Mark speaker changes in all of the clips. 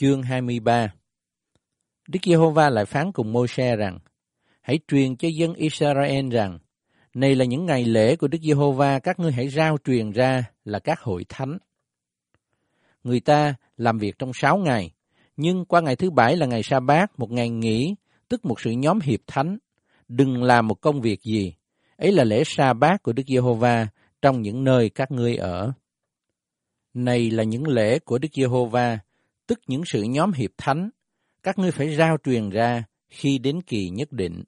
Speaker 1: Chương 23 Đức Giê-hô-va lại phán cùng Môi-se rằng, Hãy truyền cho dân Israel rằng, Này là những ngày lễ của Đức Giê-hô-va, các ngươi hãy rao truyền ra là các hội thánh. Người ta làm việc trong sáu ngày, nhưng qua ngày thứ bảy là ngày sa bát, một ngày nghỉ, tức một sự nhóm hiệp thánh. Đừng làm một công việc gì. Ấy là lễ sa bát của Đức Giê-hô-va trong những nơi các ngươi ở. Này là những lễ của Đức Giê-hô-va, tức những sự nhóm hiệp thánh, các ngươi phải rao truyền ra khi đến kỳ nhất định.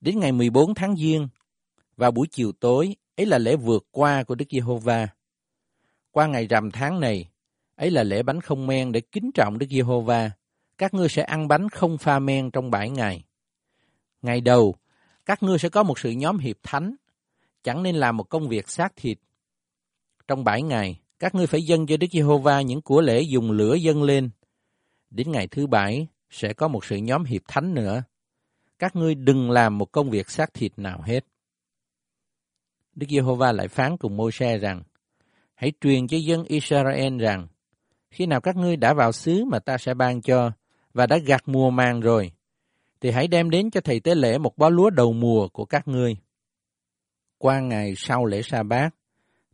Speaker 1: Đến ngày 14 tháng Giêng, vào buổi chiều tối, ấy là lễ vượt qua của Đức Giê-hô-va. Qua ngày rằm tháng này, ấy là lễ bánh không men để kính trọng Đức Giê-hô-va. Các ngươi sẽ ăn bánh không pha men trong bảy ngày. Ngày đầu, các ngươi sẽ có một sự nhóm hiệp thánh, chẳng nên làm một công việc xác thịt. Trong bảy ngày, các ngươi phải dâng cho Đức Giê-hô-va những của lễ dùng lửa dâng lên. Đến ngày thứ bảy sẽ có một sự nhóm hiệp thánh nữa. Các ngươi đừng làm một công việc xác thịt nào hết. Đức Giê-hô-va lại phán cùng Môi-se rằng, Hãy truyền cho dân Israel rằng, khi nào các ngươi đã vào xứ mà ta sẽ ban cho, và đã gặt mùa màng rồi, thì hãy đem đến cho thầy tế lễ một bó lúa đầu mùa của các ngươi. Qua ngày sau lễ sa bát,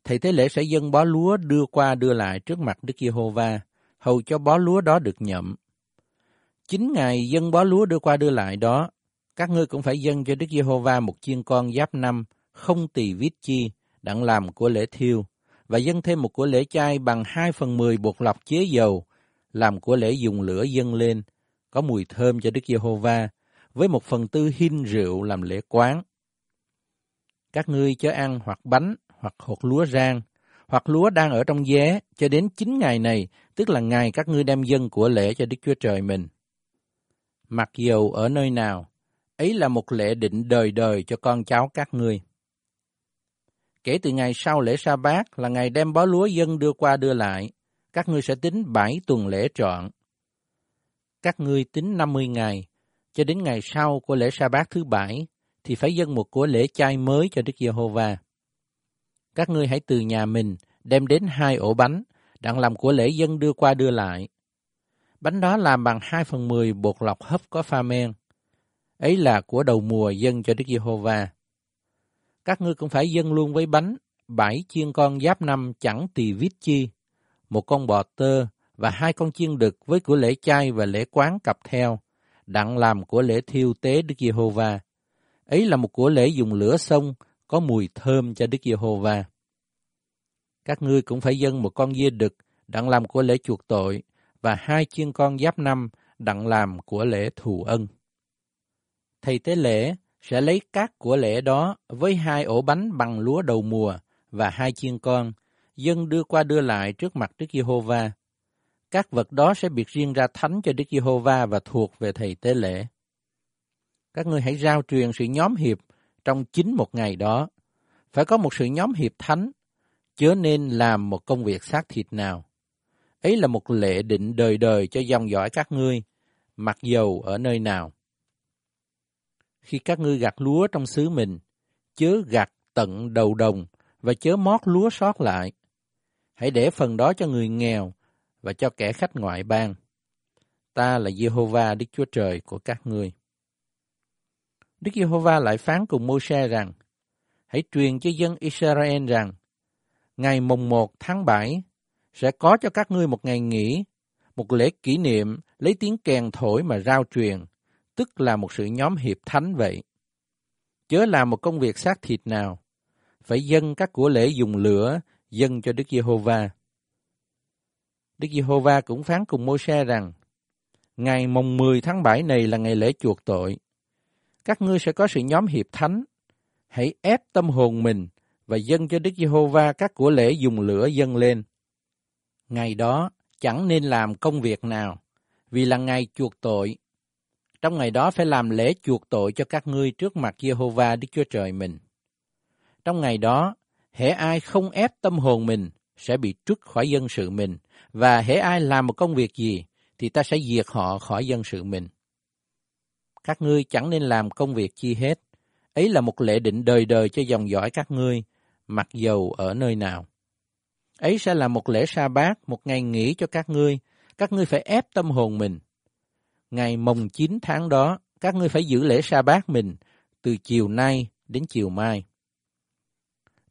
Speaker 1: thầy tế lễ sẽ dâng bó lúa đưa qua đưa lại trước mặt Đức Giê-hô-va, hầu cho bó lúa đó được nhậm. Chín ngày dâng bó lúa đưa qua đưa lại đó, các ngươi cũng phải dâng cho Đức Giê-hô-va một chiên con giáp năm, không tỳ vít chi, đặng làm của lễ thiêu, và dâng thêm một của lễ chay bằng hai phần mười bột lọc chế dầu, làm của lễ dùng lửa dâng lên, có mùi thơm cho Đức Giê-hô-va, với một phần tư hin rượu làm lễ quán. Các ngươi chớ ăn hoặc bánh, hoặc hột lúa rang, hoặc lúa đang ở trong giá cho đến chín ngày này, tức là ngày các ngươi đem dân của lễ cho Đức Chúa Trời mình. Mặc dầu ở nơi nào, ấy là một lễ định đời đời cho con cháu các ngươi. Kể từ ngày sau lễ sa bát là ngày đem bó lúa dân đưa qua đưa lại, các ngươi sẽ tính bảy tuần lễ trọn. Các ngươi tính năm mươi ngày, cho đến ngày sau của lễ sa bát thứ bảy, thì phải dâng một của lễ chay mới cho Đức Giê-hô-va. Các ngươi hãy từ nhà mình đem đến hai ổ bánh, đặng làm của lễ dân đưa qua đưa lại. Bánh đó làm bằng hai phần mười bột lọc hấp có pha men. Ấy là của đầu mùa dân cho Đức Giê-hô-va. Các ngươi cũng phải dâng luôn với bánh, bảy chiên con giáp năm chẳng tỳ vít chi, một con bò tơ và hai con chiên đực với của lễ chay và lễ quán cặp theo, đặng làm của lễ thiêu tế Đức Giê-hô-va. Ấy là một của lễ dùng lửa sông, có mùi thơm cho Đức Giê-hô-va. Các ngươi cũng phải dâng một con dê đực, đặng làm của lễ chuộc tội, và hai chiên con giáp năm, đặng làm của lễ thù ân. Thầy tế lễ sẽ lấy các của lễ đó với hai ổ bánh bằng lúa đầu mùa và hai chiên con, dân đưa qua đưa lại trước mặt Đức Giê-hô-va. Các vật đó sẽ biệt riêng ra thánh cho Đức Giê-hô-va và thuộc về thầy tế lễ. Các ngươi hãy giao truyền sự nhóm hiệp trong chính một ngày đó. Phải có một sự nhóm hiệp thánh, chớ nên làm một công việc xác thịt nào. Ấy là một lệ định đời đời cho dòng dõi các ngươi, mặc dầu ở nơi nào. Khi các ngươi gặt lúa trong xứ mình, chớ gặt tận đầu đồng và chớ mót lúa sót lại. Hãy để phần đó cho người nghèo và cho kẻ khách ngoại bang. Ta là Jehovah Đức Chúa Trời của các ngươi. Đức Giê-hô-va lại phán cùng Mô-se rằng, hãy truyền cho dân Israel rằng, ngày mùng 1 tháng 7 sẽ có cho các ngươi một ngày nghỉ, một lễ kỷ niệm lấy tiếng kèn thổi mà rao truyền, tức là một sự nhóm hiệp thánh vậy. Chớ làm một công việc xác thịt nào, phải dâng các của lễ dùng lửa, dâng cho Đức Giê-hô-va. Đức Giê-hô-va cũng phán cùng Môi-se rằng, ngày mùng 10 tháng 7 này là ngày lễ chuộc tội, các ngươi sẽ có sự nhóm hiệp thánh. Hãy ép tâm hồn mình và dâng cho Đức Giê-hô-va các của lễ dùng lửa dâng lên. Ngày đó chẳng nên làm công việc nào, vì là ngày chuộc tội. Trong ngày đó phải làm lễ chuộc tội cho các ngươi trước mặt Giê-hô-va Đức Chúa Trời mình. Trong ngày đó, hễ ai không ép tâm hồn mình sẽ bị trút khỏi dân sự mình, và hễ ai làm một công việc gì thì ta sẽ diệt họ khỏi dân sự mình các ngươi chẳng nên làm công việc chi hết. Ấy là một lệ định đời đời cho dòng dõi các ngươi, mặc dầu ở nơi nào. Ấy sẽ là một lễ sa bát, một ngày nghỉ cho các ngươi. các ngươi phải ép tâm hồn mình. Ngày mồng 9 tháng đó, các ngươi phải giữ lễ sa bát mình từ chiều nay đến chiều mai.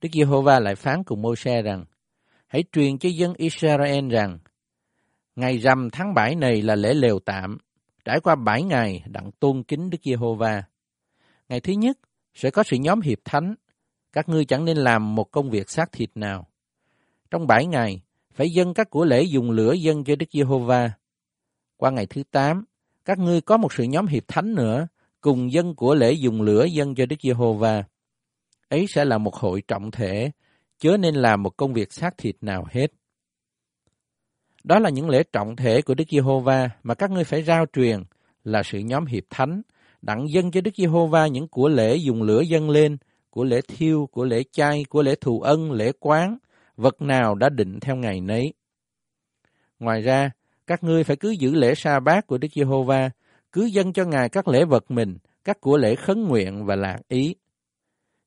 Speaker 1: Đức Giê-hô-va lại phán cùng Mô-se rằng, hãy truyền cho dân Israel rằng, ngày rằm tháng bảy này là lễ lều tạm, trải qua bảy ngày đặng tôn kính Đức Giê-hô-va. Ngày thứ nhất sẽ có sự nhóm hiệp thánh, các ngươi chẳng nên làm một công việc xác thịt nào. Trong bảy ngày, phải dâng các của lễ dùng lửa dâng cho Đức Giê-hô-va. Qua ngày thứ tám các ngươi có một sự nhóm hiệp thánh nữa, cùng dân của lễ dùng lửa dâng cho Đức Giê-hô-va. Ấy sẽ là một hội trọng thể, chớ nên làm một công việc xác thịt nào hết. Đó là những lễ trọng thể của Đức Giê-hô-va mà các ngươi phải rao truyền là sự nhóm hiệp thánh, đặng dân cho Đức Giê-hô-va những của lễ dùng lửa dâng lên, của lễ thiêu, của lễ chay, của lễ thù ân, lễ quán, vật nào đã định theo ngày nấy. Ngoài ra, các ngươi phải cứ giữ lễ sa bát của Đức Giê-hô-va, cứ dâng cho Ngài các lễ vật mình, các của lễ khấn nguyện và lạc ý.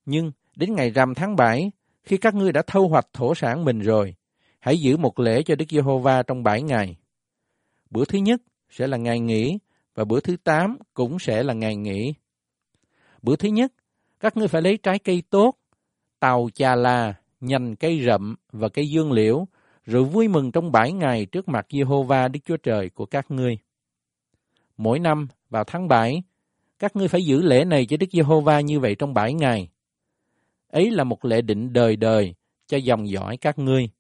Speaker 1: Nhưng đến ngày rằm tháng 7, khi các ngươi đã thâu hoạch thổ sản mình rồi, hãy giữ một lễ cho Đức Giê-hô-va trong bảy ngày. Bữa thứ nhất sẽ là ngày nghỉ và bữa thứ tám cũng sẽ là ngày nghỉ. Bữa thứ nhất, các ngươi phải lấy trái cây tốt, tàu chà là, nhành cây rậm và cây dương liễu, rồi vui mừng trong bảy ngày trước mặt Giê-hô-va Đức Chúa Trời của các ngươi. Mỗi năm vào tháng bảy các ngươi phải giữ lễ này cho Đức Giê-hô-va như vậy trong bảy ngày. Ấy là một lễ định đời đời cho dòng dõi các ngươi.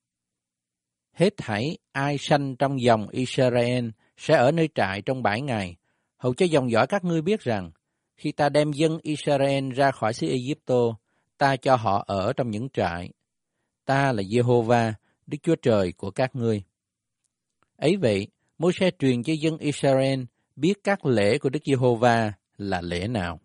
Speaker 1: Hết thảy ai sanh trong dòng Israel sẽ ở nơi trại trong bảy ngày, hầu cho dòng dõi các ngươi biết rằng, khi ta đem dân Israel ra khỏi xứ Egypto, ta cho họ ở trong những trại. Ta là Jehovah, Đức Chúa Trời của các ngươi. Ấy vậy, Môi-se truyền cho dân Israel biết các lễ của Đức Giê-hô-va là lễ nào.